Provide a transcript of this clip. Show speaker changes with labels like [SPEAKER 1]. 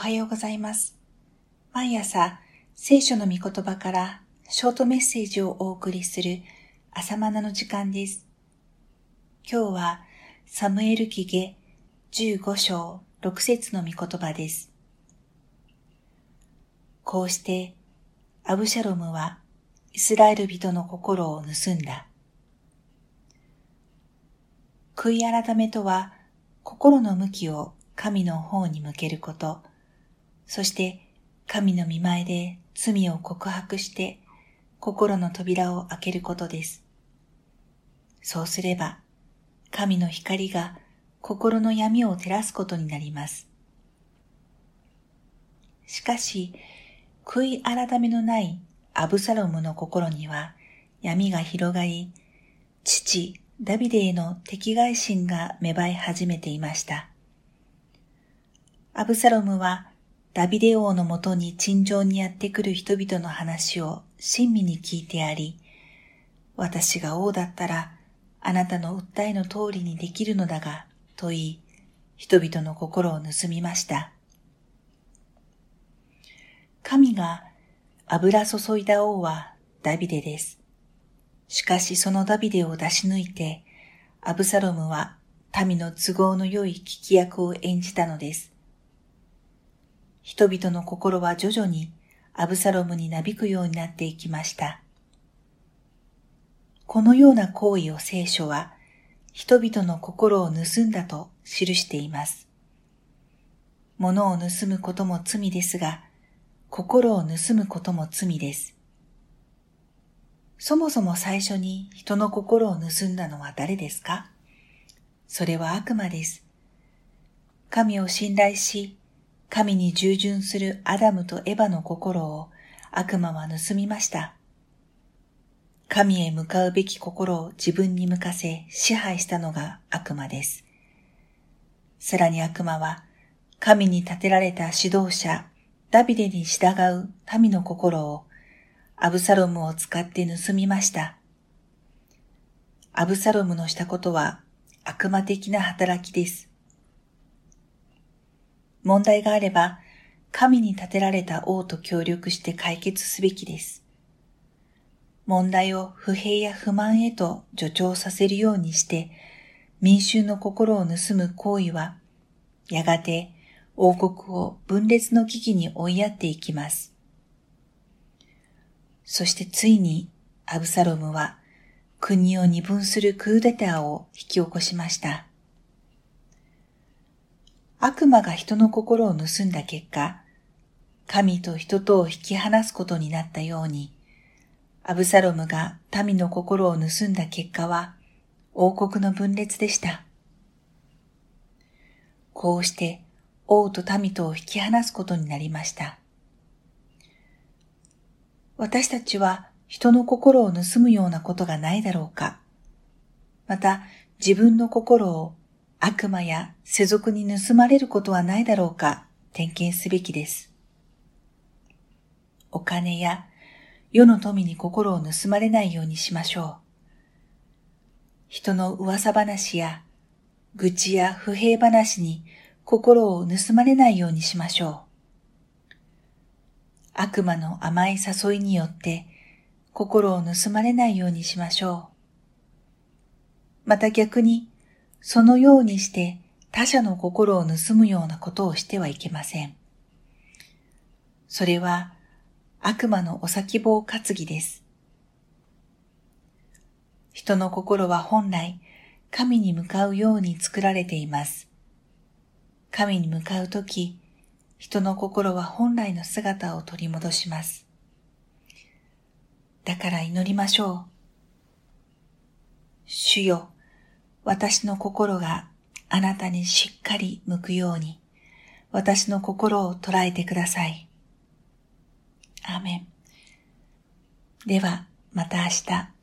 [SPEAKER 1] はようございます。毎朝、聖書の御言葉からショートメッセージをお送りする朝マナの時間です。今日はサムエル記下15章6節の御言葉です。こうして、アブシャロムはイスラエル人の心を盗んだ。悔い改めとは、心の向きを神の方に向けること、そして神の見前で罪を告白して心の扉を開けることです。そうすれば、神の光が心の闇を照らすことになります。しかし、悔い改めのないアブサロムの心には闇が広がり、父ダビデへの敵外心が芽生え始めていました。アブサロムはダビデ王のもとに陳情にやってくる人々の話を親身に聞いてあり、私が王だったらあなたの訴えの通りにできるのだが、と言い、人々の心を盗みました。神が油注いだ王はダビデです。しかしそのダビデを出し抜いて、アブサロムは民の都合の良い聞き役を演じたのです。人々の心は徐々にアブサロムになびくようになっていきました。このような行為を聖書は人々の心を盗んだと記しています。物を盗むことも罪ですが、心を盗むことも罪です。そもそも最初に人の心を盗んだのは誰ですか？それは悪魔です。神を信頼し、神に従順するアダムとエバの心を悪魔は盗みました。神へ向かうべき心を自分に向かせ支配したのが悪魔です。さらに悪魔は神に立てられた指導者ダビデに従う民の心をアブサロムを使って盗みました。アブサロムのしたことは悪魔的な働きです。問題があれば、神に立てられた王と協力して解決すべきです。問題を不平や不満へと助長させるようにして、民衆の心を盗む行為は、やがて王国を分裂の危機に追いやっていきます。そしてついにアブサロムは国を二分するクーデターを引き起こしました。悪魔が人の心を盗んだ結果、神と人とを引き離すことになったように、アブサロムが民の心を盗んだ結果は、王国の分裂でした。こうして王と民とを引き離すことになりました。私たちは人の心を盗むようなことがないだろうかまた自分の心を悪魔や世俗に盗まれることはないだろうか点検すべきです。お金や世の富に心を盗まれないようにしましょう。人の噂話や愚痴や不平話に心を盗まれないようにしましょう。悪魔の甘い誘いによって心を盗まれないようにしましょう。また逆にそのようにして他者の心を盗むようなことをしてはいけません。それは悪魔のお先棒担ぎです。人の心は本来神に向かうように作られています。神に向かうとき、人の心は本来の姿を取り戻します。だから祈りましょう。主よ、私の心があなたにしっかり向くように、私の心を捉えてください。アーメン。では、また明日。